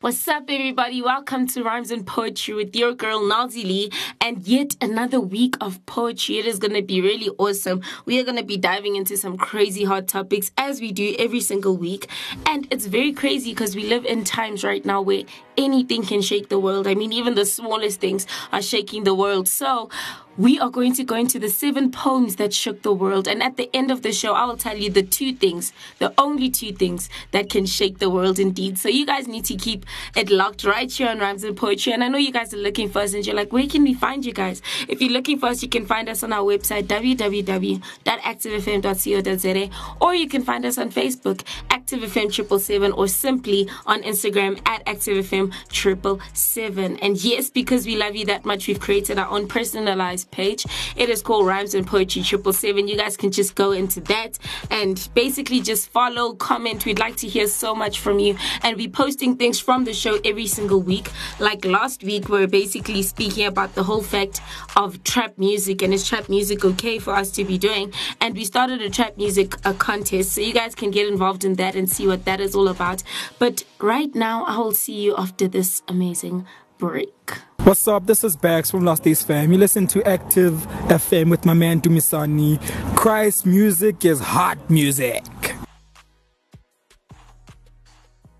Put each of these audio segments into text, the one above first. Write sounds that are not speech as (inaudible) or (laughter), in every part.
What's up, everybody? Welcome to Rhymes and Poetry with your girl Noelzii, and yet another week of poetry. It is going to be really awesome. We are going to be diving into some crazy hot topics as we do every single week, and it's very crazy because we live in times right now where anything can shake the world. I mean, even the smallest things are shaking the world. So we are going to go into the seven poems that shook the world. And at the end of the show, I will tell you the two things, the only two things that can shake the world indeed. So you guys need to keep it locked right here on Rhymes and Poetry. And I know you guys are looking for us and you're like, where can we find you guys? If you're looking for us, you can find us on our website, www.activefm.co.za, or you can find us on Facebook, ActiveFM triple seven, or simply on Instagram at ActiveFM triple seven. And yes, because we love you that much, we've created our own personalized page. It is called Rhymes and Poetry Triple Seven. You guys can just go into that and basically just follow, comment. We'd like to hear so much from you. And we posting things from the show every single week. Like last week, we are basically speaking about the whole fact of trap music and is trap music okay for us to be doing? And we started a trap music a contest. So you guys can get involved in that and see what that is all about. But right now, I will see you after this amazing break. What's up? This is Bax from Lost Days Fam. You listen to Active FM with my man Dumisani. Christ music is hot music.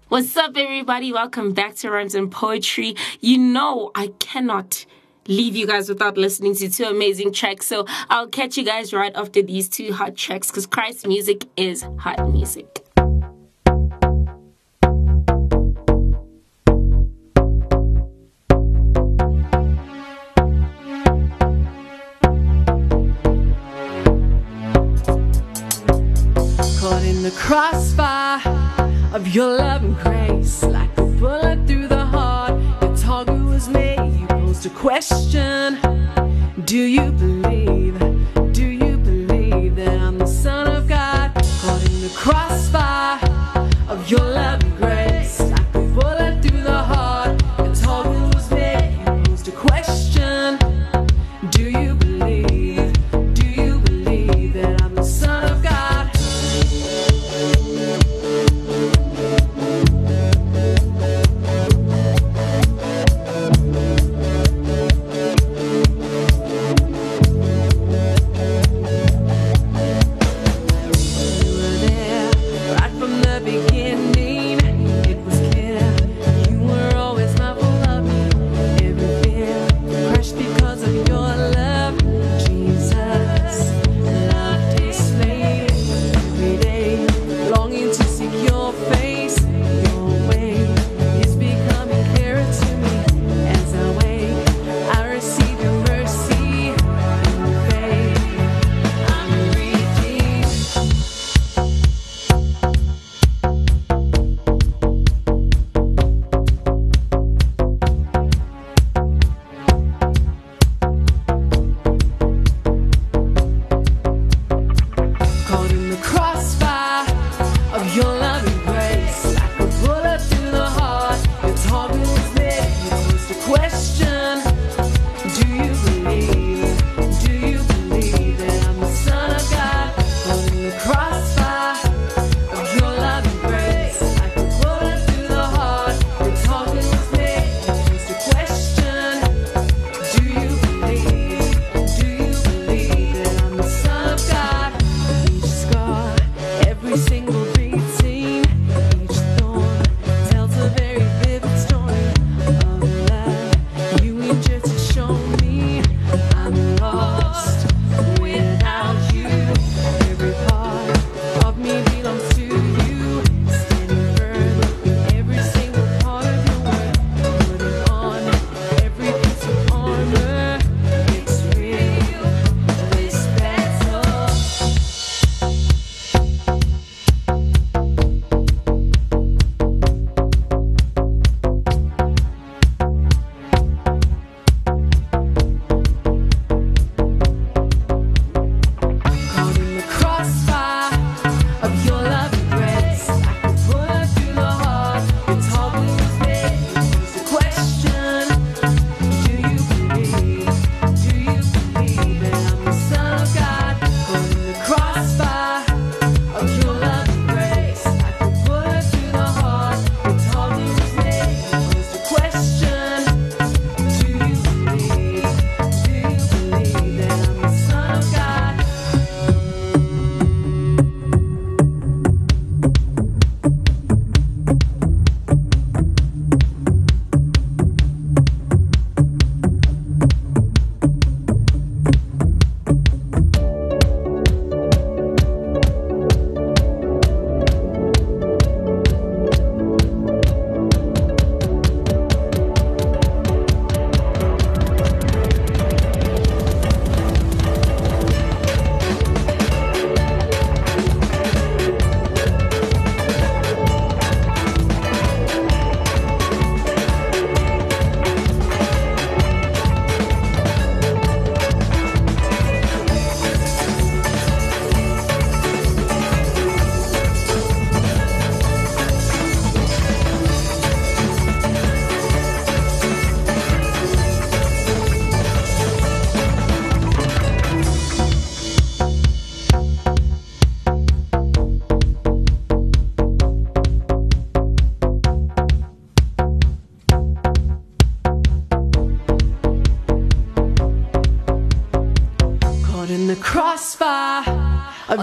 What's up, everybody? Welcome back to Rhymes and Poetry. You know, I cannot leave you guys without listening to two amazing tracks. So I'll catch you guys right after these two hot tracks because Christ music is hot music. Your love and grace, like a bullet through the heart. Your target was made. You posed a question: Do you believe?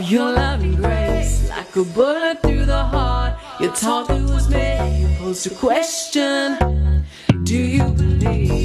Your loving grace. Like a bullet through the heart, your talk was made. You posed a question Do you believe?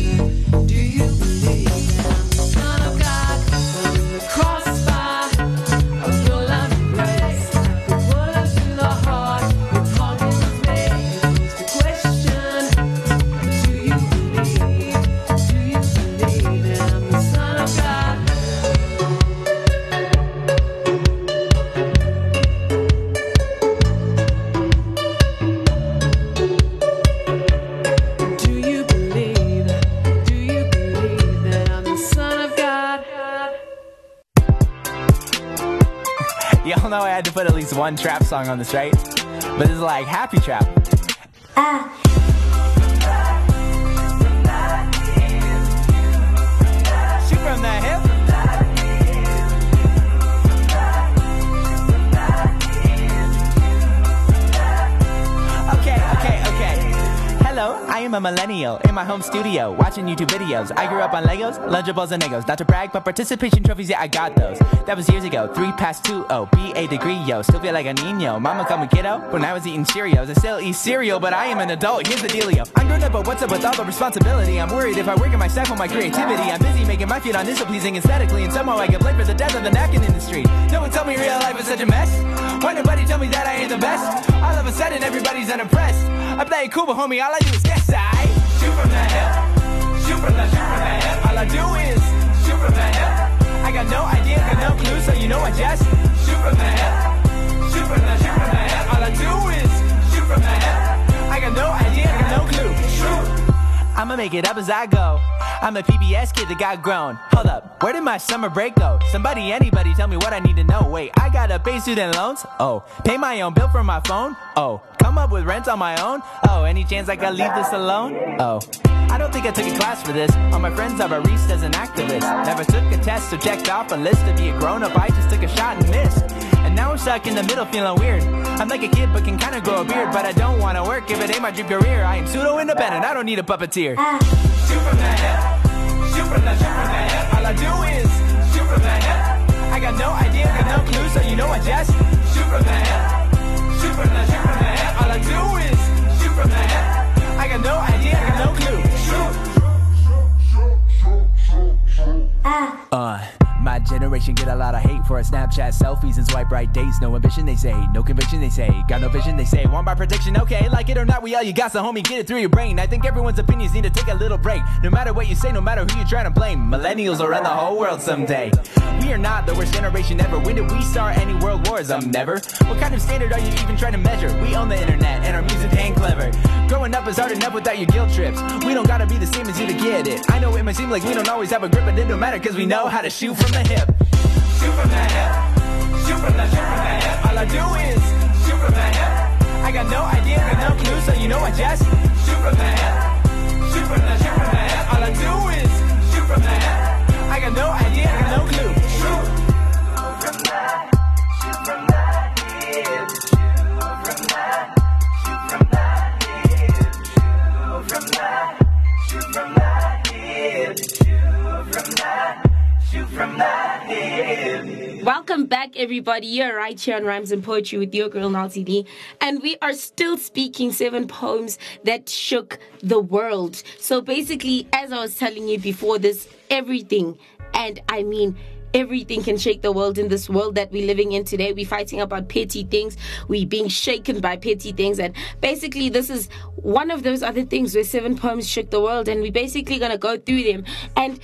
Had to put at least one trap song on this, right? But is like happy trap. Shoot I am a millennial in my home studio watching YouTube videos. I grew up on Legos, Lunchables, and Legos. Not to brag, but participation trophies, yeah, I got those. That was years ago. Three past two, oh, be a degree, yo. Still feel like a Nino. Mama called me kiddo when I was eating Cheerios. I still eat cereal, but I am an adult. Here's the dealio. I'm grown up, but what's up with all the responsibility? I'm worried if I work in my stifle my creativity. I'm busy making my feet on this so pleasing aesthetically, and somehow I get blamed for the death of the napkin industry. No one tell me real life is such a mess. Why nobody tell me that I ain't the best? All of a sudden, everybody's unimpressed. I play cool, but homie, all I do is guess I shoot from the hip, shoot from the shoot from the hip. All I do is shoot from the hip. I got no idea, got no clue, so you know I just shoot from the hip, shoot from the shoot from the hip. All I do is shoot from the hip. I got no idea, got no clue. Shoot. I'ma make it up as I go. I'm a PBS kid that got grown. Hold up, where did my summer break go? Somebody, anybody, tell me what I need to know. Wait, I gotta pay student loans? Oh, pay my own bill for my phone? Oh, come up with rent on my own? Oh, any chance I can leave this alone? Oh, I don't think I took a class for this. All my friends are barista as an activist. Never took a test or checked off a list to be a grown up. I just took a shot and missed. And now I'm stuck in the middle feeling weird. I'm like a kid but can kinda grow a beard. But I don't wanna work if it ain't my dream career. I am pseudo independent, I don't need a puppeteer. Shoot from the hip, shoot from the, shoot from the hip. All I do is shoot from the hip. I got no idea, got no clue, so you know I just shoot from the hip, shoot from the, shoot from the from the hip. I got no idea, I got no clue. Shoot. Uh, my generation get a lot of hate for our Snapchat selfies and swipe right dates. No ambition, they say. No conviction, they say. Got no vision, they say. Want by prediction, okay. Like it or not, we all you got, so homie, get it through your brain. I think everyone's opinions need to take a little break. No matter what you say, no matter who you're trying to blame. Millennials will run the whole world someday. We are not the worst generation ever. When did we start any world wars? Um, never. What kind of standard are you even trying to measure? We own the internet and our music ain't clever. Growing up is hard enough without your guilt trips. We don't gotta be the same as you to get it. I know it might seem like we don't always have a grip, but it don't matter cause we know how to shoot from the hip. Shoot from the hip. Shoot from the shoot from the hip. All I do is shoot from the hip. I got no idea, got no clue, so you know I just shoot from the hip. Shoot from the shoot from the hip. All I do is shoot from the hip. I got no idea, Welcome back, everybody. You're right here on Rhymes and Poetry with your girl, Noelzii. And we are still speaking seven poems that shook the world. So basically, as I was telling you before this, everything, and I mean, Everything can shake the world in this world that we're living in today. We're fighting about petty things. We're being shaken by petty things. And basically, this is one of those other things where seven poems shook the world. And we're basically going to go through them. And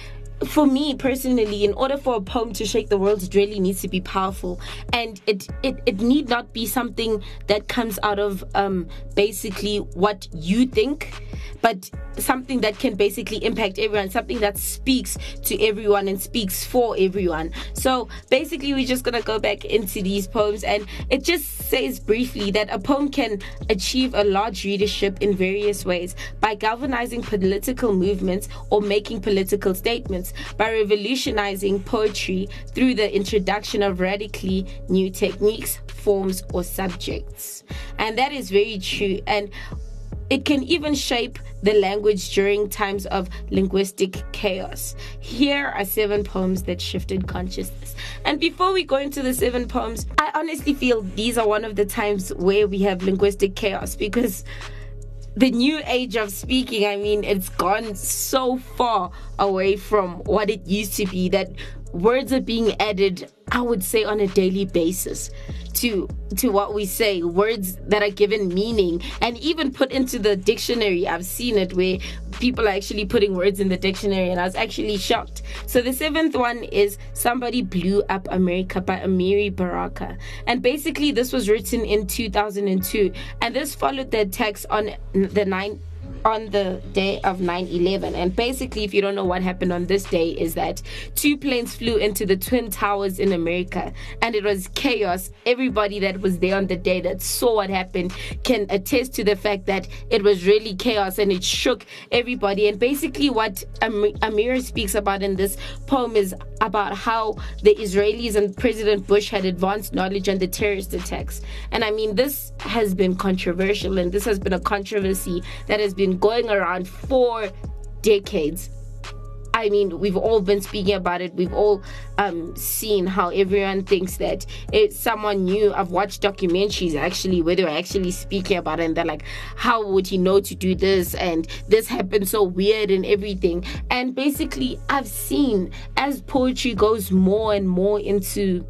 for me personally, in order for a poem to shake the world, it really needs to be powerful, and it it, it need not be something that comes out of um, basically what you think, but something that can basically impact everyone, something that speaks to everyone and speaks for everyone. So basically, we're just gonna go back into these poems, and it just says briefly that a poem can achieve a large readership in various ways by galvanizing political movements or making political statements, by revolutionizing poetry through the introduction of radically new techniques, forms, or subjects. And that is very true. And it can even shape the language during times of linguistic chaos. Here are seven poems that shifted consciousness. And before we go into the seven poems, I honestly feel these are one of the times where we have linguistic chaos because the new age of speaking, I mean, it's gone so far away from what it used to be that words are being added, I would say, on a daily basis to to what we say words that are given meaning and even put into the dictionary. I've seen it where people are actually putting words in the dictionary and i was actually shocked. So the seventh one is somebody blew up america by amiri baraka. And basically this was written in 2002 and this followed the attacks on the 9 on the day of 9-11 and basically if you don't know what happened on this day is that two planes flew into the twin towers in america and it was chaos. Everybody that was there on the day that saw what happened can attest to the fact that it was really chaos and it shook everybody. And basically what Am- amir speaks about in this poem is about how the israelis and president bush had advanced knowledge on the terrorist attacks. And i mean this has been controversial and this has been a controversy that has been going around for decades. I mean, we've all been speaking about it. We've all um, seen how everyone thinks that it's someone new. I've watched documentaries actually where they're actually speaking about it, and they're like, "How would he know to do this?" And this happened so weird and everything. And basically, I've seen as poetry goes more and more into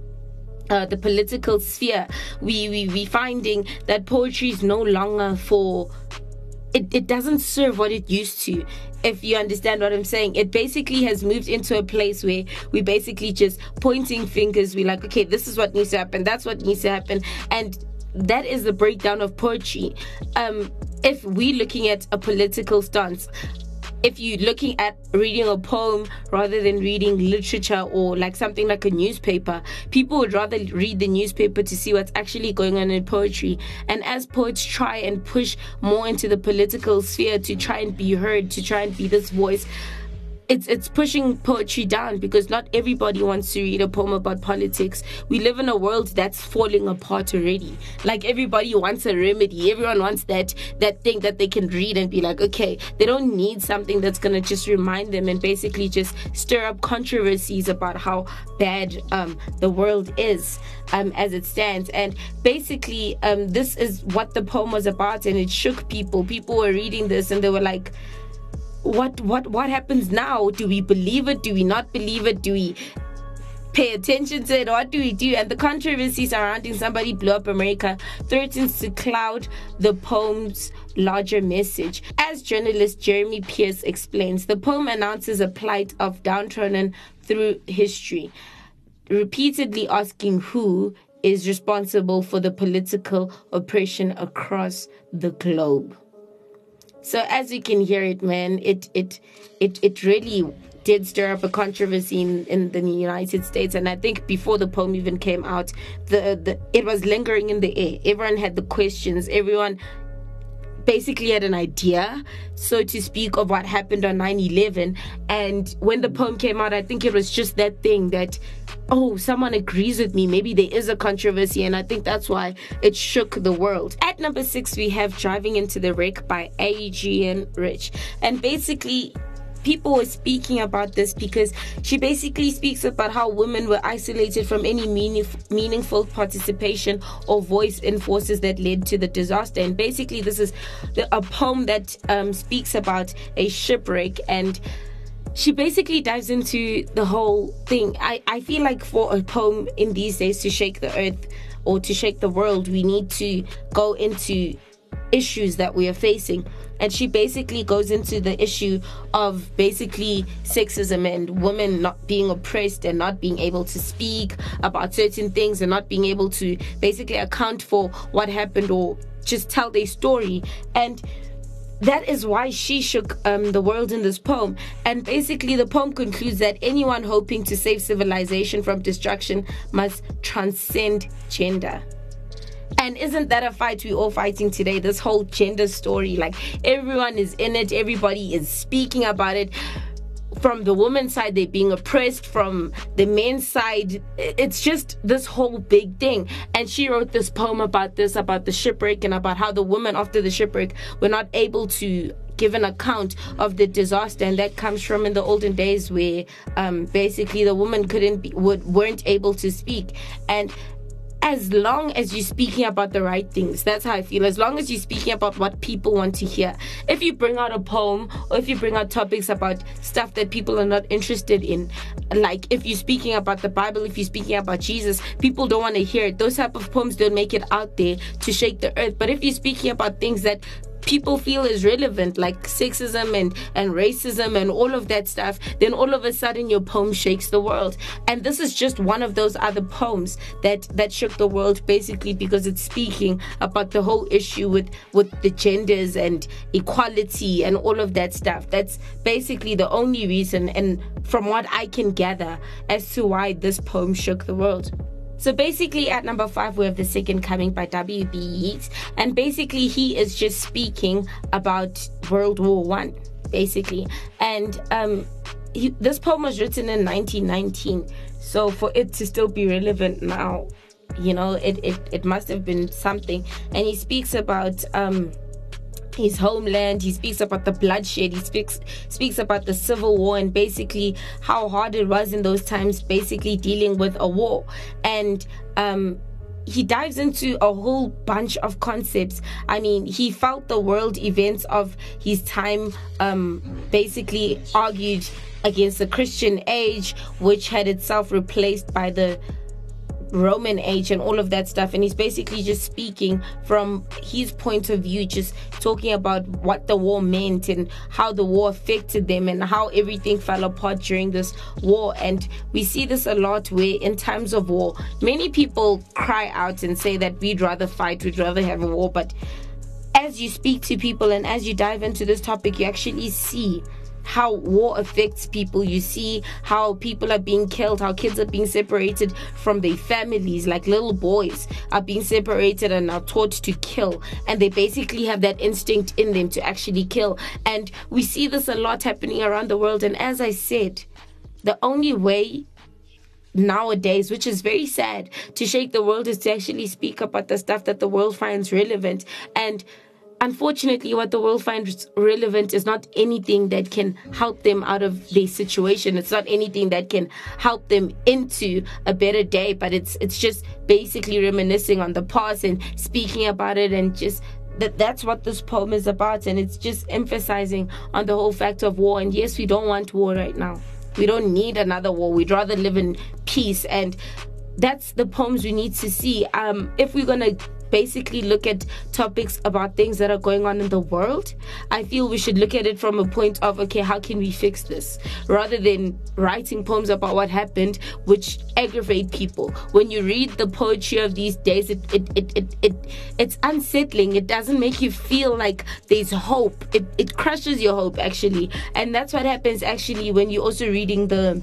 uh, the political sphere, we we we finding that poetry is no longer for it, it doesn't serve what it used to if you understand what i'm saying. It basically has moved into a place where we basically just pointing fingers we're like okay this is what needs to happen that's what needs to happen. And that is the breakdown of poetry. Um if we're looking at a political stance if you're looking at reading a poem rather than reading literature or like something like a newspaper, people would rather read the newspaper to see what's actually going on in poetry. And as poets try and push more into the political sphere to try and be heard, to try and be this voice, it's it's pushing poetry down because not everybody wants to read a poem about politics. We live in a world that's falling apart already. Like everybody wants a remedy. Everyone wants that that thing that they can read and be like, okay, they don't need something that's gonna just remind them and basically just stir up controversies about how bad um, the world is um, as it stands. And basically, um, this is what the poem was about, and it shook people. People were reading this and they were like what what what happens now? Do we believe it? Do we not believe it? Do we pay attention to it? What do we do? And the controversy surrounding somebody blew up America threatens to cloud the poem's larger message. As journalist Jeremy Pierce explains, the poem announces a plight of downtrodden through history, repeatedly asking who is responsible for the political oppression across the globe. So as you can hear it, man, it it it it really did stir up a controversy in, in the United States, and I think before the poem even came out, the the it was lingering in the air. Everyone had the questions. Everyone basically had an idea, so to speak, of what happened on 9 11. And when the poem came out, I think it was just that thing that, oh, someone agrees with me. Maybe there is a controversy. And I think that's why it shook the world. At number six, we have Driving into the Wreck by Adrienne Rich. And basically, people were speaking about this because she basically speaks about how women were isolated from any meaningful, meaningful participation or voice in forces that led to the disaster. And basically, this is the, a poem that um, speaks about a shipwreck and she basically dives into the whole thing. I, I feel like for a poem in these days to shake the earth or to shake the world, we need to go into issues that we are facing and she basically goes into the issue of basically sexism and women not being oppressed and not being able to speak about certain things and not being able to basically account for what happened or just tell their story and that is why she shook um, the world in this poem. And basically, the poem concludes that anyone hoping to save civilization from destruction must transcend gender. And isn't that a fight we're all fighting today? This whole gender story. Like everyone is in it, everybody is speaking about it. from the woman's side they're being oppressed from the men's side it's just this whole big thing and she wrote this poem about this about the shipwreck and about how the women after the shipwreck were not able to give an account of the disaster and that comes from in the olden days where um, basically the woman couldn't be would, weren't able to speak and as long as you're speaking about the right things. That's how I feel. As long as you're speaking about what people want to hear. If you bring out a poem or if you bring out topics about stuff that people are not interested in, like if you're speaking about the Bible, if you're speaking about Jesus, people don't want to hear it. Those type of poems don't make it out there to shake the earth. But if you're speaking about things that people feel is relevant, like sexism and, and racism and all of that stuff, then all of a sudden your poem shakes the world. And this is just one of those other poems that, that shook the world basically because it's speaking about the whole issue with, with the genders and equality and all of that stuff. That's basically the only reason, and from what I can gather, as to why this poem shook the world. So basically, at number five, we have The Second Coming by W.B. Yeats. And basically, he is just speaking about World War One, basically. And um, he, this poem was written in 1919. So for it to still be relevant now, you know, it, it, it must have been something. And he speaks about. Um, his homeland. He speaks about the bloodshed. He speaks speaks about the civil war and basically how hard it was in those times, basically dealing with a war. And um, he dives into a whole bunch of concepts. I mean, he felt the world events of his time um, basically argued against the Christian age, which had itself replaced by the Roman age and all of that stuff. And he's basically just speaking from his point of view, just talking about what the war meant and how the war affected them and how everything fell apart during this war. And we see this a lot where, in times of war, many people cry out and say that we'd rather fight, we'd rather have a war. But as you speak to people and as you dive into this topic, you actually see how war affects people. You see how people are being killed, how kids are being separated from their families, like little boys are being separated and are taught to kill. And they basically have that instinct in them to actually kill. And we see this a lot happening around the world. And as I said, the only way nowadays, which is very sad, to shake the world is to actually speak about the stuff that the world finds relevant. And unfortunately, what the world finds relevant is not anything that can help them out of their situation. It's not anything that can help them into a better day, but it's it's just basically reminiscing on the past and speaking about it and just that that's what this poem is about. And it's just emphasizing on the whole fact of war. And yes we don't want war right now. We don't need another war. We'd rather live in peace. And that's the poems we need to see. Um if we're gonna basically look at topics about things that are going on in the world, I feel we should look at it from a point of, okay, how can we fix this? Rather than writing poems about what happened, which aggravate people. When you read the poetry of these days, it, it, it, it, it it's unsettling. It doesn't make you feel like there's hope. It, it crushes your hope, actually. And that's what happens, actually, when you're also reading the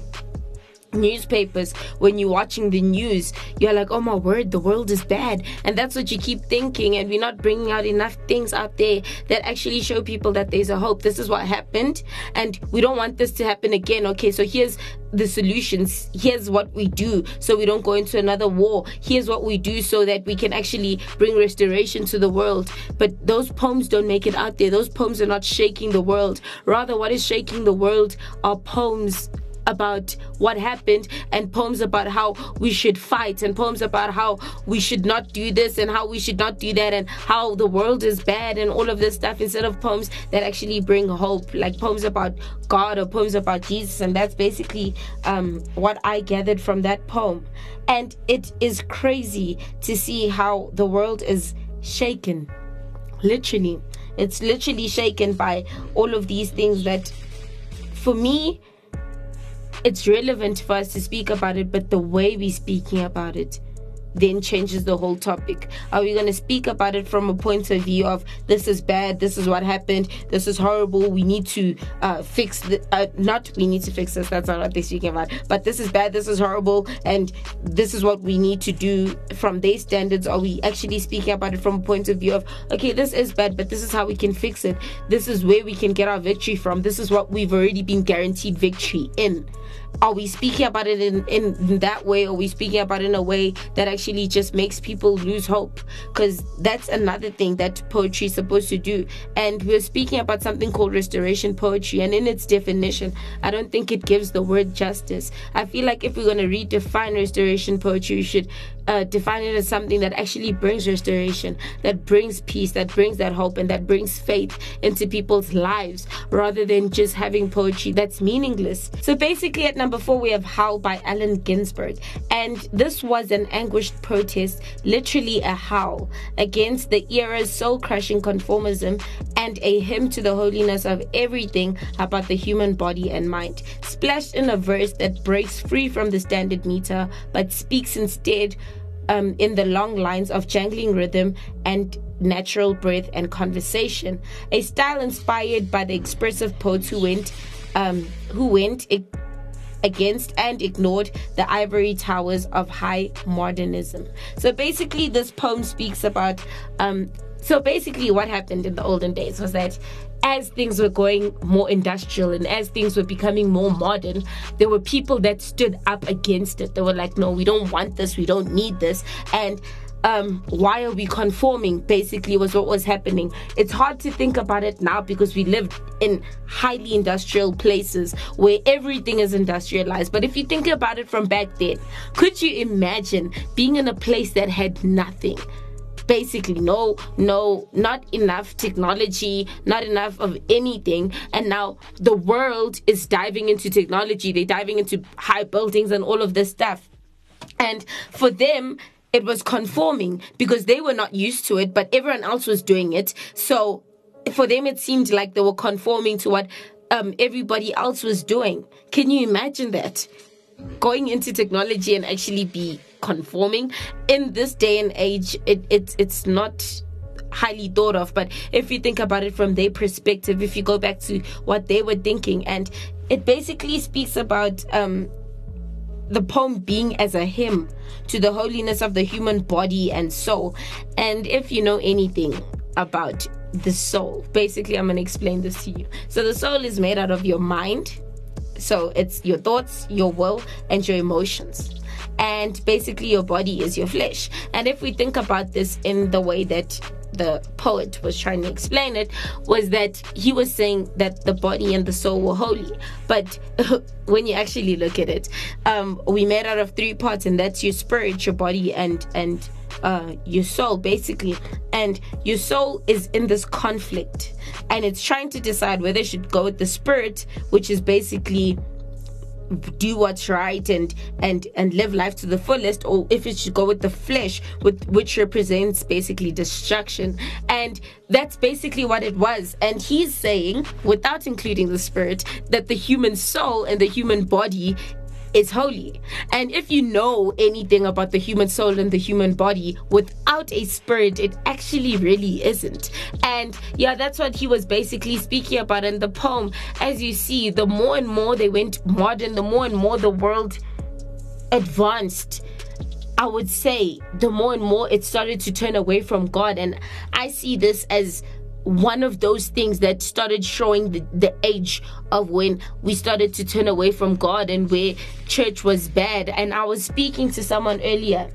newspapers when you're watching the news you're like oh my word the world is bad. And that's what you keep thinking and we're not bringing out enough things out there that actually show people that there's a hope. This is what happened and we don't want this to happen again. Okay so here's the solutions. Here's what we do so we don't go into another war. Here's what we do so that we can actually bring restoration to the world. But those poems don't make it out there. Those poems are not shaking the world. Rather what is shaking the world are poems about what happened and poems about how we should fight and poems about how we should not do this and how we should not do that and how the world is bad and all of this stuff instead of poems that actually bring hope like poems about God or poems about Jesus. And that's basically um, what I gathered from that poem. And it is crazy to see how the world is shaken. Literally. It's literally shaken by all of these things that for me it's relevant for us to speak about it, but the way we're speaking about it, then changes the whole topic? Are we going to speak about it from a point of view of this is bad, this is what happened, this is horrible, we need to uh, fix the, uh, not we need to fix this, that's not what they're speaking about, but this is bad, this is horrible, and this is what we need to do from their standards? Are we actually speaking about it from a point of view of, okay, this is bad, but this is how we can fix it, this is where we can get our victory from, this is what we've already been guaranteed victory in? Are we speaking about it in, in that way? Or are we speaking about it in a way that actually just makes people lose hope? Because that's another thing that poetry is supposed to do. And we're speaking about something called restoration poetry. And in its definition, I don't think it gives the word justice. I feel like if we're going to redefine restoration poetry, we should uh, define it as something that actually brings restoration, that brings peace, that brings that hope, and that brings faith into people's lives rather than just having poetry that's meaningless. So basically, at number four, we have Howl by Allen Ginsberg. And this was an anguished protest, literally a howl, against the era's soul crushing conformism and a hymn to the holiness of everything about the human body and mind. Splashed in a verse that breaks free from the standard meter but speaks instead um, in the long lines of jangling rhythm and natural breath and conversation. A style inspired by the expressive poets who went, um, who went against and ignored the ivory towers of high modernism. So basically, this poem speaks about. Um, so basically, what happened in the olden days was that as things were going more industrial and as things were becoming more modern, there were people that stood up against it. They were like, no, we don't want this, we don't need this. And um, why are we conforming? Basically, was what was happening. It's hard to think about it now because we live in highly industrial places where everything is industrialized. But if you think about it from back then, could you imagine being in a place that had nothing? Basically no no not enough technology not enough of anything. And now the world is diving into technology. They're diving into high buildings and all of this stuff. And for them it was conforming because they were not used to it but everyone else was doing it. So for them it seemed like they were conforming to what um, everybody else was doing. Can you imagine that? Going into technology and actually be conforming. In this day and age it, it it's not highly thought of but if you think about it from their perspective if you go back to what they were thinking and it basically speaks about um the poem being as a hymn to the holiness of the human body and soul. And if you know anything about the soul basically i'm going to explain this to you. So the soul is made out of your mind. So it's your thoughts, your will, and your emotions. And basically, your body is your flesh. And if we think about this in the way that the poet was trying to explain it was that he was saying that the body and the soul were holy but (laughs) when you actually look at it um, we made out of three parts and that's your spirit your body and and uh, your soul basically and your soul is in this conflict and it's trying to decide whether it should go with the spirit which is basically do what's right and and and live life to the fullest or if it should go with the flesh with which represents basically destruction. And that's basically what it was. And he's saying without including the spirit that the human soul and the human body is holy. And if you know anything about the human soul and the human body, without a spirit, it actually really isn't. And yeah, that's what he was basically speaking about in the poem. As you see, the more and more they went modern, the more and more the world advanced. I would say the more and more it started to turn away from God. And I see this as one of those things that started showing the, the age of when we started to turn away from God and where church was bad. And I was speaking to someone earlier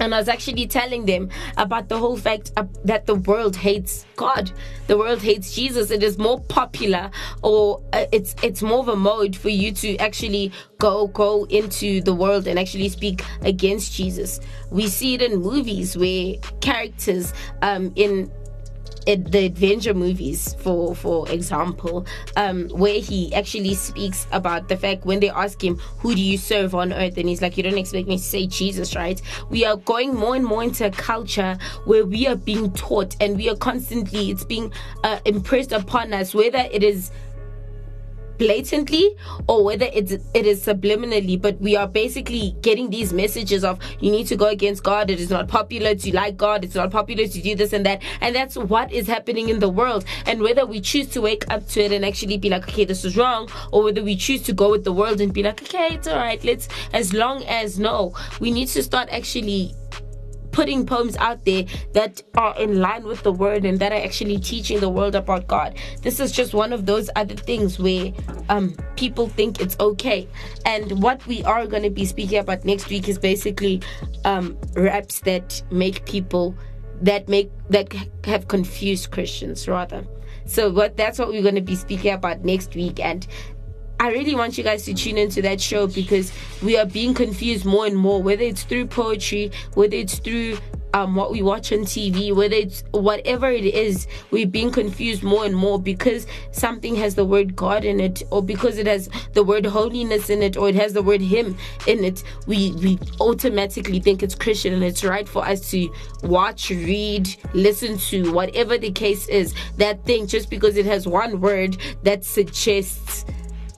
and I was actually telling them about the whole fact that the world hates God. The world hates Jesus. It is more popular, or uh, it's it's more of a mode for you to actually go go into the world and actually speak against Jesus. We see it in movies where characters um, in it, the adventure movies, for for example, um, where he actually speaks about the fact when they ask him, "Who do you serve on earth?" and he's like, "You don't expect me to say Jesus, right?" We are going more and more into a culture where we are being taught, and we are constantly it's being uh, impressed upon us, whether it is blatantly or whether it's it is subliminally but we are basically getting these messages of you need to go against god. It is not popular to like god. It's not popular to do this and that. And that's what is happening in the world. And whether we choose to wake up to it and actually be like okay this is wrong or whether we choose to go with the world and be like okay it's all right. Let's as long as no we need to start actually putting poems out there that are in line with the word and that are actually teaching the world about God. This is just one of those other things where um, people think it's okay. And what we are going to be speaking about next week is basically um, raps that make people that make that have confused Christians rather. So what that's what we're going to be speaking about next week and I really want you guys to tune into that show because we are being confused more and more, whether it's through poetry, whether it's through um, what we watch on TV, whether it's whatever it is, we're being confused more and more because something has the word God in it, or because it has the word holiness in it, or it has the word Him in it. We we automatically think it's Christian, and it's right for us to watch, read, listen to whatever the case is. That thing just because it has one word that suggests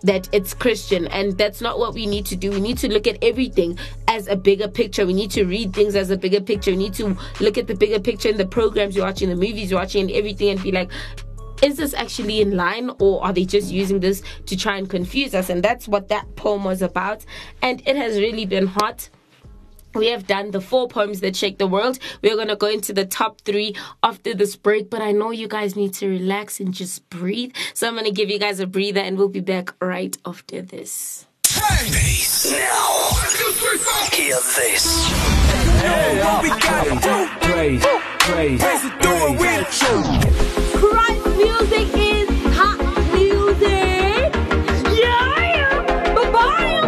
that it's Christian, and that's not what we need to do. We need to look at everything as a bigger picture. We need to read things as a bigger picture. We need to look at the bigger picture in the programs you're watching, the movies you're watching, and everything, and be like, is this actually in line or are they just using this to try and confuse us? And that's what that poem was about. And it has really been hot. We have done the four poems that shake the world. We're going to go into the top three after this break, but I know you guys need to relax and just breathe. So I'm going to give you guys a breather and we'll be back right after this. Bass. Now. Hear this. Hey, what we gotta do? Praise, praise, Praise it through a. Christ music is hot music. Yeah. Bye-bye.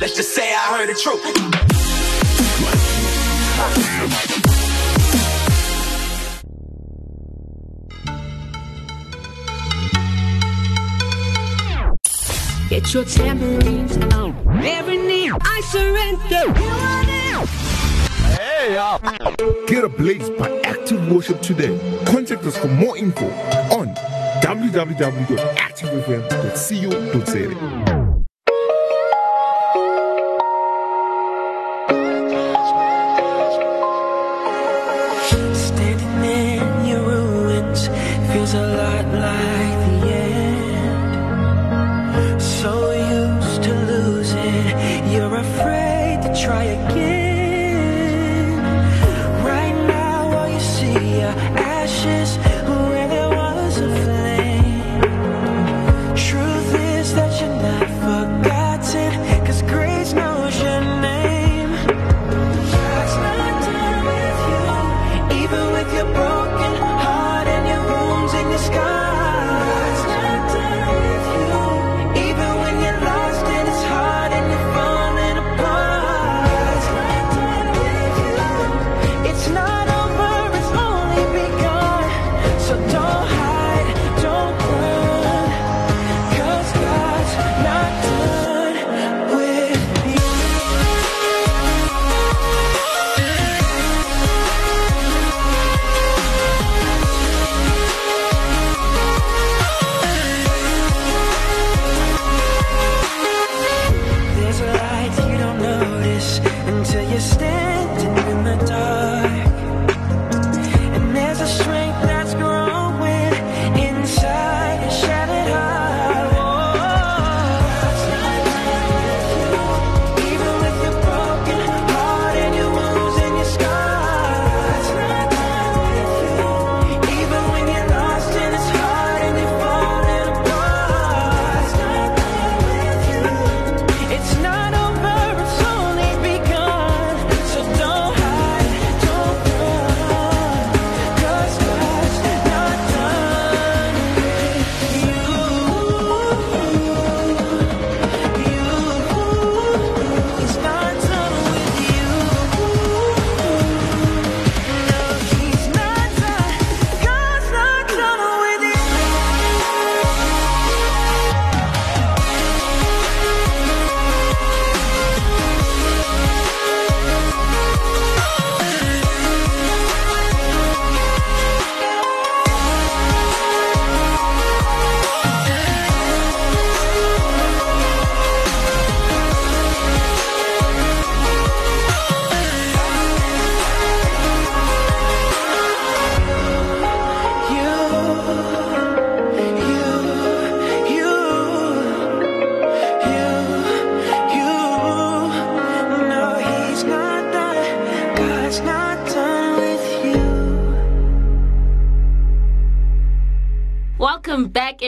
Let's just say I heard the truth. Get your tambourines out. Every knee, I surrender. Hey, y'all. Get ablaze by active worship today. Contact us for more info on www.activefm.co.za.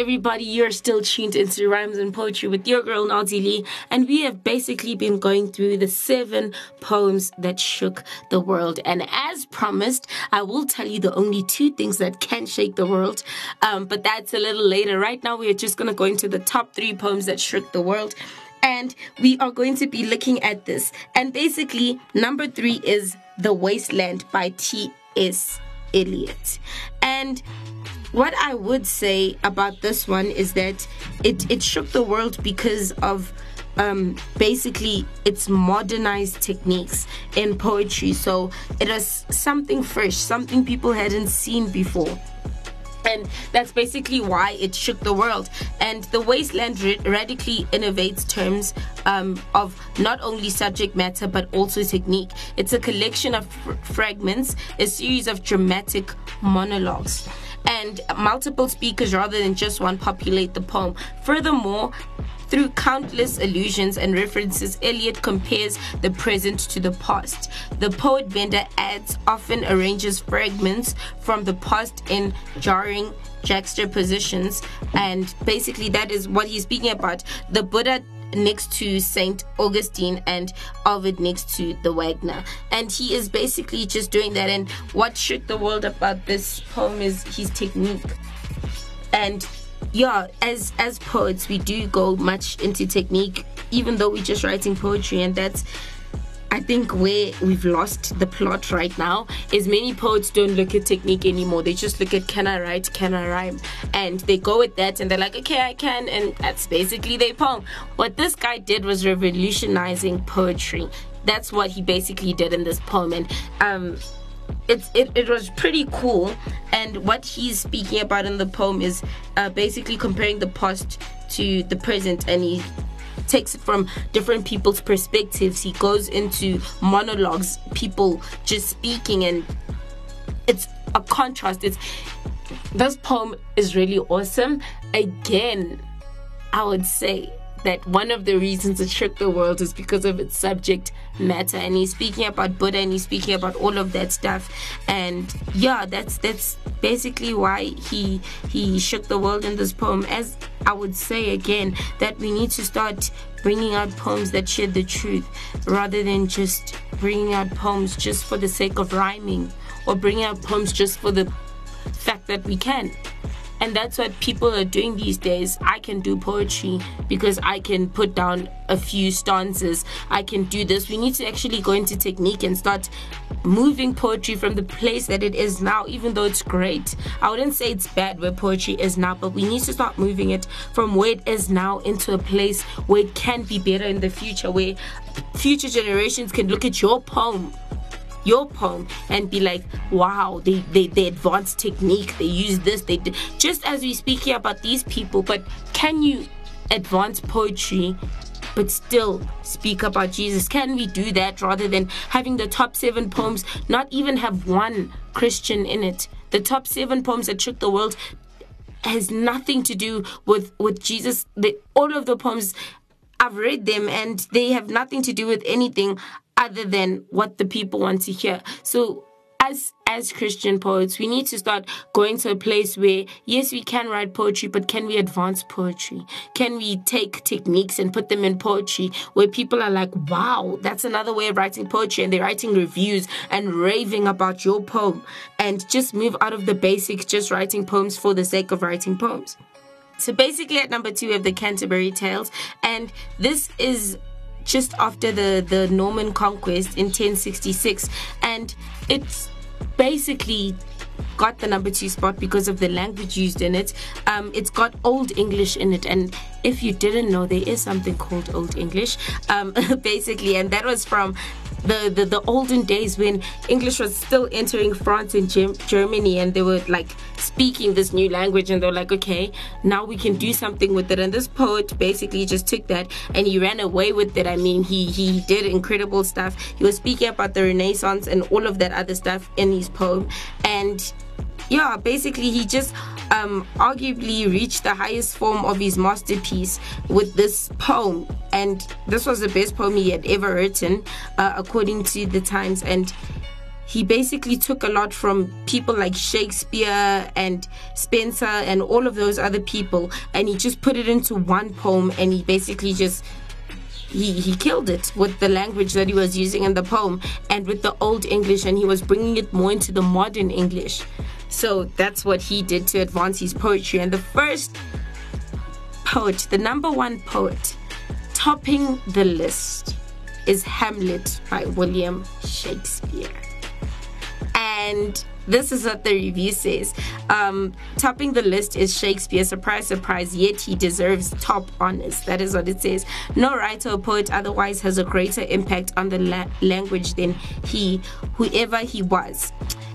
everybody. You're still tuned into Rhymes and Poetry with your girl, Noelzii Lee. And we have basically been going through the seven poems that shook the world. And as promised, I will tell you the only two things that can shake the world. Um, but that's a little later. Right now, we are just going to go into the top three poems that shook the world. And we are going to be looking at this. And basically, number three is The Wasteland by T.S. Eliot. And what I would say about this one is that it, it shook the world because of um, basically its modernized techniques in poetry. So it was something fresh, something people hadn't seen before. And that's basically why it shook the world. And the Wasteland ra- radically innovates terms um, of not only subject matter but also technique. It's a collection of fr- fragments, a series of dramatic monologues and multiple speakers rather than just one populate the poem. Furthermore, through countless allusions and references, Eliot compares the present to the past. The poet Bender adds, often arranges fragments from the past in jarring juxtapositions, and basically that is what he's speaking about. The Buddha next to Saint Augustine and Ovid next to the Wagner. And he is basically just doing that. And what shook the world about this poem is his technique. And yeah, as as poets, we do go much into technique, even though we're just writing poetry, and that's I think where we've lost the plot right now is many poets don't look at technique anymore. They just look at can I write, can I rhyme, and they go with that, and they're like, okay, I can, and that's basically their poem. What this guy did was revolutionizing poetry. That's what he basically did in this poem, and um, it's it, it was pretty cool and what he's speaking about in the poem is uh, basically comparing the past to the present and he takes it from different people's perspectives. He goes into monologues people just speaking and it's a contrast. It's this poem is really awesome. Again i would say that one of the reasons it shook the world is because of its subject matter. And he's speaking about buddha and he's speaking about all of that stuff. And yeah that's that's basically why he he shook the world in this poem. As i would say again that we need to start bringing out poems that share the truth rather than just bringing out poems just for the sake of rhyming or bringing out poems just for the fact that we can and that's what people are doing these days. I can do poetry because I can put down a few stanzas. I can do this. We need to actually go into technique and start moving poetry from the place that it is now, even though it's great. I wouldn't say it's bad where poetry is now, but we need to start moving it from where it is now into a place where it can be better in the future, where future generations can look at your poem your poem and be like, wow, they, they, they advanced technique, they use this, they did. Just as we speak here about these people, but can you advance poetry but still speak about Jesus? Can we do that rather than having the top seven poems not even have one Christian in it? The top seven poems that shook the world has nothing to do with with Jesus. The, all of the poems I've read them and they have nothing to do with anything other than what the people want to hear. So as as Christian poets, we need to start going to a place where yes, we can write poetry, but can we advance poetry? Can we take techniques and put them in poetry where people are like, wow, that's another way of writing poetry, and they're writing reviews and raving about your poem, and just move out of the basics, just writing poems for the sake of writing poems. So basically, at number two, we have the Canterbury Tales, and this is just after the, the Norman conquest in 1066. And it's basically got the number two spot because of the language used in it. Um, it's got Old English in it, and if you didn't know, there is something called Old English, um, (laughs) basically, and that was from the, the, the olden days when English was still entering France and Gem- Germany, and they were like speaking this new language, and they were like, okay, now we can do something with it. And this poet basically just took that and he ran away with it. I mean, he he did incredible stuff. He was speaking about the Renaissance and all of that other stuff in his poem, and yeah, basically he just um, arguably reached the highest form of his masterpiece with this poem, and this was the best poem he had ever written, uh, according to the Times. And he basically took a lot from people like Shakespeare and Spenser and all of those other people and he just put it into one poem and he basically just he, he killed it with the language that he was using in the poem and with the old English and he was bringing it more into the modern English. So that's what he did to advance his poetry and the first poet, the number one poet topping the list is Hamlet by William Shakespeare. And this is what the review says. Um, topping the list is Shakespeare. Surprise, surprise, yet he deserves top honors. That is what it says. No writer or poet otherwise has a greater impact on the la- language than he, whoever he was.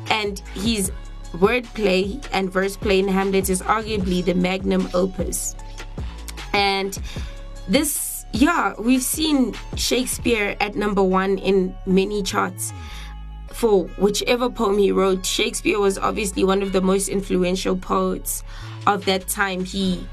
And his wordplay and verse play in Hamlet is arguably the magnum opus. And this, yeah, we've seen Shakespeare at number one in many charts for whichever poem he wrote. Shakespeare was obviously one of the most influential poets of that time. He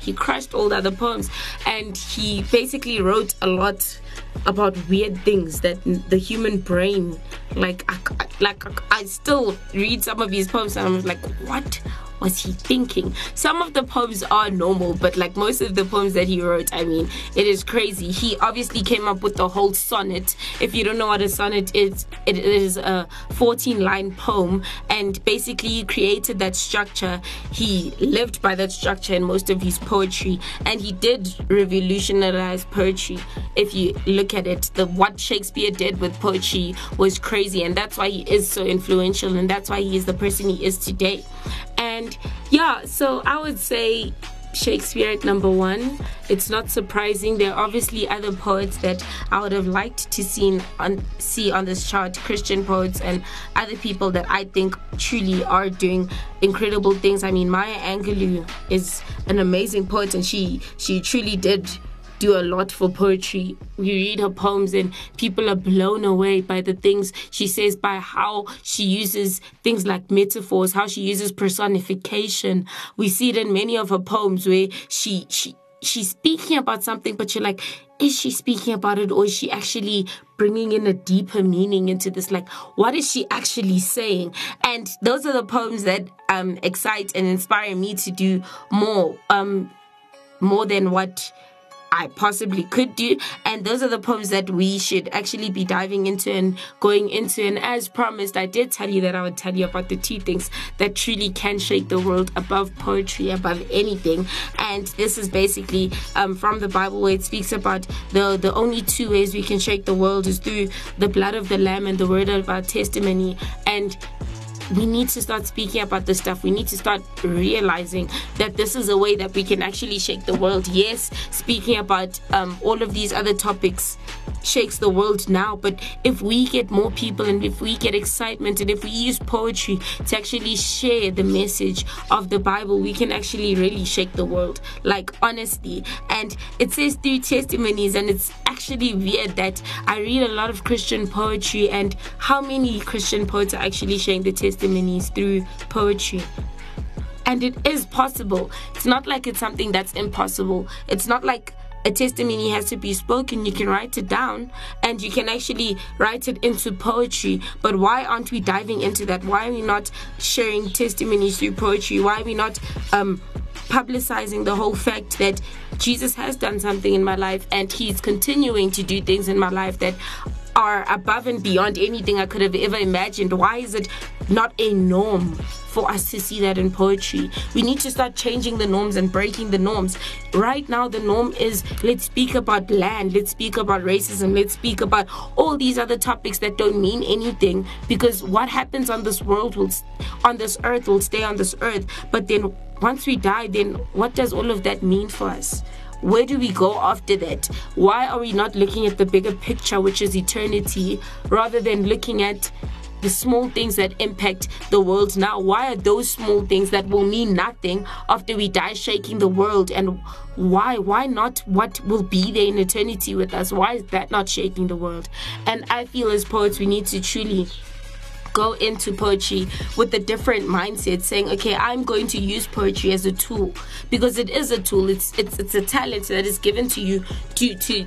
he crushed all the other poems and he basically wrote a lot about weird things that the human brain like I, like I still read some of his poems and I'm like what was he thinking? Some of the poems are normal, but like most of the poems that he wrote, I mean, it is crazy. He obviously came up with the whole sonnet. If you don't know what a sonnet is, it is a 14 line poem, and basically he created that structure. He lived by that structure in most of his poetry, and he did revolutionize poetry. If you look at it, the what Shakespeare did with poetry was crazy, and that's why he is so influential, and that's why he is the person he is today. And yeah, so I would say Shakespeare at number one. It's not surprising. There are obviously other poets that I would have liked to see on, see on this chart, Christian poets and other people that I think truly are doing incredible things. I mean, Maya Angelou is an amazing poet, and she she truly did do a lot for poetry. We read her poems and people are blown away by the things she says, by how she uses things like metaphors, how she uses personification. We see it in many of her poems where she she she's speaking about something, but you're like, is she speaking about it or is she actually bringing in a deeper meaning into this? Like, what is she actually saying? And those are the poems that um, excite and inspire me to do more, um, more than what I possibly could do. And those are the poems that we should actually be diving into and going into. And as promised, I did tell you that I would tell you about the two things that truly can shake the world above poetry, above anything. And this is basically um, from the Bible where it speaks about the, the only two ways we can shake the world is through the blood of the Lamb and the word of our testimony. And we need to start speaking about this stuff. We need to start realizing that this is a way that we can actually shake the world. Yes, speaking about um, all of these other topics shakes the world now, but if we get more people and if we get excitement and if we use poetry to actually share the message of the Bible, we can actually really shake the world. Like, honestly. And it says through testimonies, and it's actually weird that I read a lot of Christian poetry, and how many Christian poets are actually sharing the testimonies through poetry and it is possible. It's not like it's something that's impossible. It's not like a testimony has to be spoken, you can write it down and you can actually write it into poetry. But why aren't we diving into that? Why are we not sharing testimonies through poetry? Why are we not um, publicizing the whole fact that Jesus has done something in my life and he's continuing to do things in my life that are above and beyond anything I could have ever imagined. Why is it not a norm for us to see that in poetry? We need to start changing the norms and breaking the norms. Right now, the norm is let's speak about land, let's speak about racism, let's speak about all these other topics that don't mean anything because what happens on this world will, on this earth, will stay on this earth. But then once we die, then what does all of that mean for us? Where do we go after that? Why are we not looking at the bigger picture, which is eternity, rather than looking at the small things that impact the world now? Why are those small things that will mean nothing after we die shaking the world? And why? Why not what will be there in eternity with us? Why is that not shaking the world? And I feel as poets, we need to truly go into poetry with a different mindset saying okay i'm going to use poetry as a tool because it is a tool it's it's it's a talent that is given to you to to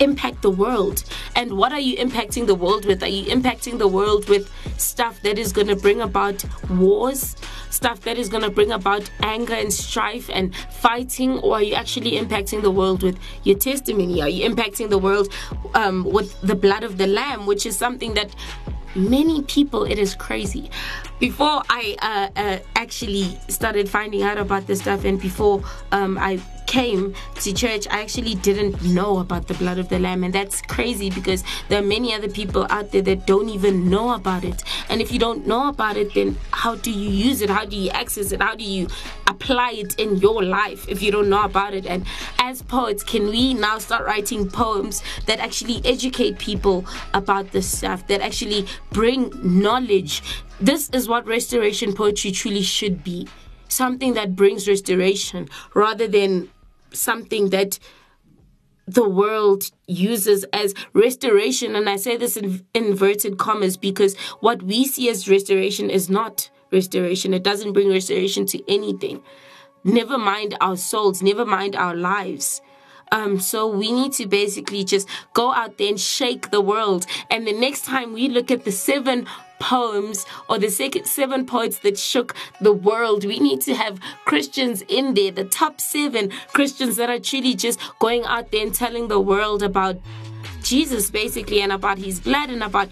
impact the world. And what are you impacting the world with? Are you impacting the world with stuff that is going to bring about wars, stuff that is going to bring about anger and strife and fighting, or are you actually impacting the world with your testimony? Are you impacting the world um, with the blood of the Lamb, which is something that many people it is crazy. Before i uh, uh, actually started finding out about this stuff and before um, i came to church, I actually didn't know about the blood of the Lamb. And that's crazy because there are many other people out there that don't even know about it. And if you don't know about it, then how do you use it? How do you access it? How do you apply it in your life if you don't know about it? And as poets, can we now start writing poems that actually educate people about this stuff, that actually bring knowledge? This is what restoration poetry truly should be something that brings restoration rather than something that the world uses as restoration. And I say this in inverted commas because what we see as restoration is not restoration. It doesn't bring restoration to anything. Never mind our souls, never mind our lives. Um, so we need to basically just go out there and shake the world. And the next time we look at the seven poems or the seven poets that shook the world. We need to have Christians in there, the top seven Christians that are truly just going out there and telling the world about Jesus, basically, and about his blood and about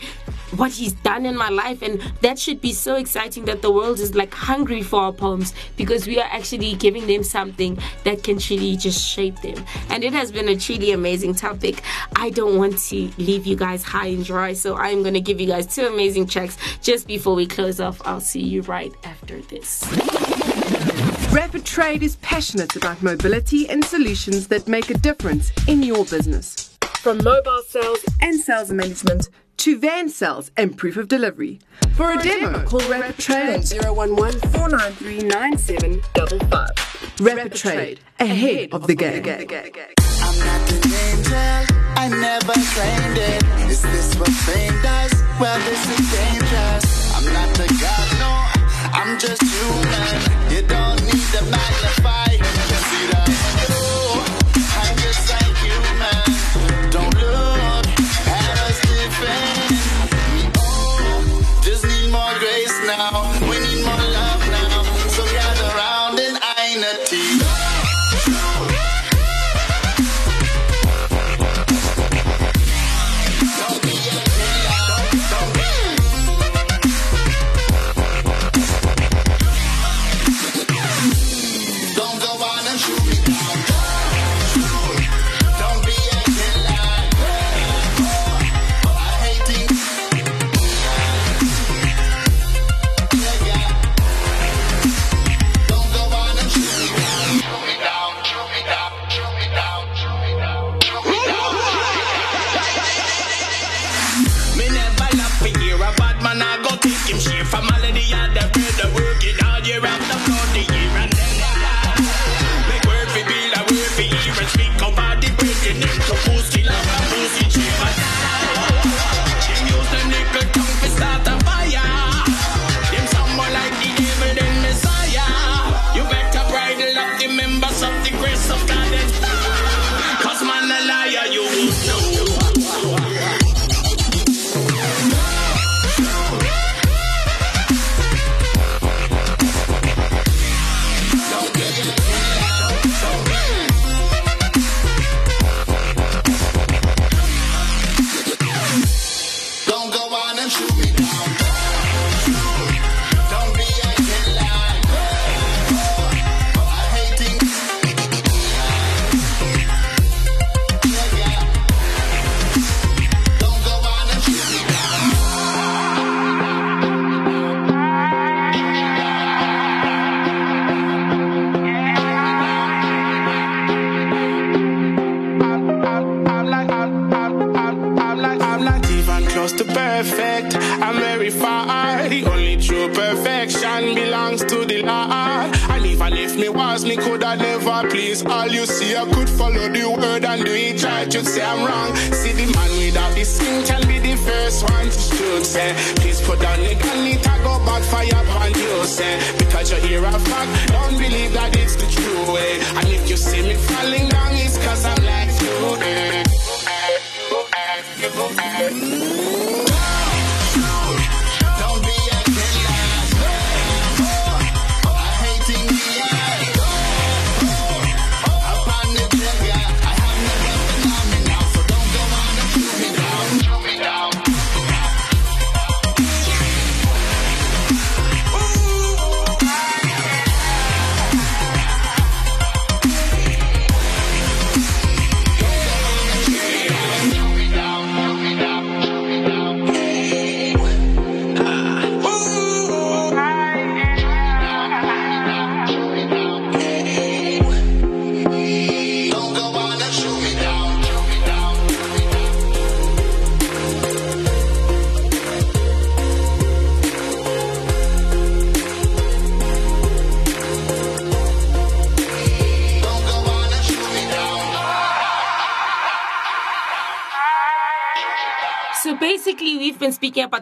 what he's done in my life and that should be so exciting that the world is like hungry for our poems because we are actually giving them something that can truly just shape them. And it has been a truly amazing topic. I don't want to leave you guys high and dry so i'm going to give you guys two amazing tracks just before we close off. I'll see you right after this. Rapid Trade is passionate about mobility and solutions that make a difference in your business. From mobile sales and sales management to van sales and proof of delivery. For a demo, call Rapid Trade on 011 493 9755. Rapid Trade, ahead of the game. I'm not an angel, I never claimed it. Is this what fame does? Well, this is dangerous. I'm not the god, no, I'm just human. You don't need to magnify.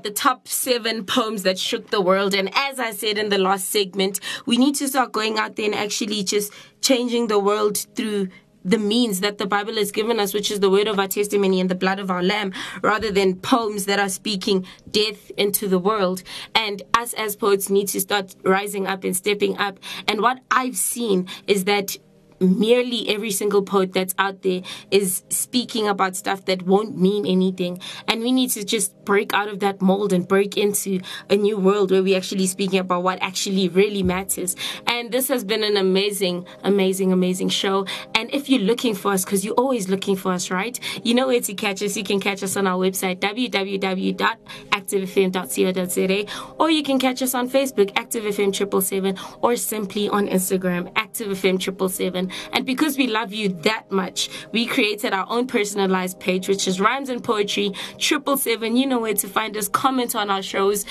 The top seven poems that shook the world. And as I said in the last segment, we need to start going out there and actually just changing the world through the means that the Bible has given us, which is the word of our testimony and the blood of our lamb, rather than poems that are speaking death into the world. And us as poets need to start rising up and stepping up. And what I've seen is that merely every single poet that's out there is speaking about stuff that won't mean anything. And we need to just break out of that mold and break into a new world where we're actually speaking about what actually really matters. And this has been an amazing, amazing, amazing show. And if you're looking for us, because you're always looking for us, right? You know where to catch us. You can catch us on our website, www.activefm.co.za, or you can catch us on Facebook, ActiveFM 777, or simply on Instagram, ActiveFM 777. And because we love you that much, we created our own personalized page, which is Rhymes and Poetry 777. You know where to find us. Comment on our shows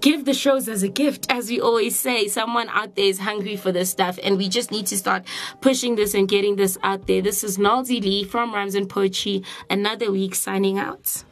give the shows as a gift. As we always say, someone out there is hungry for this stuff, and we just need to start pushing this and getting this out there. This is Noelzii Lee from Rhymes and Poetry, another week signing out.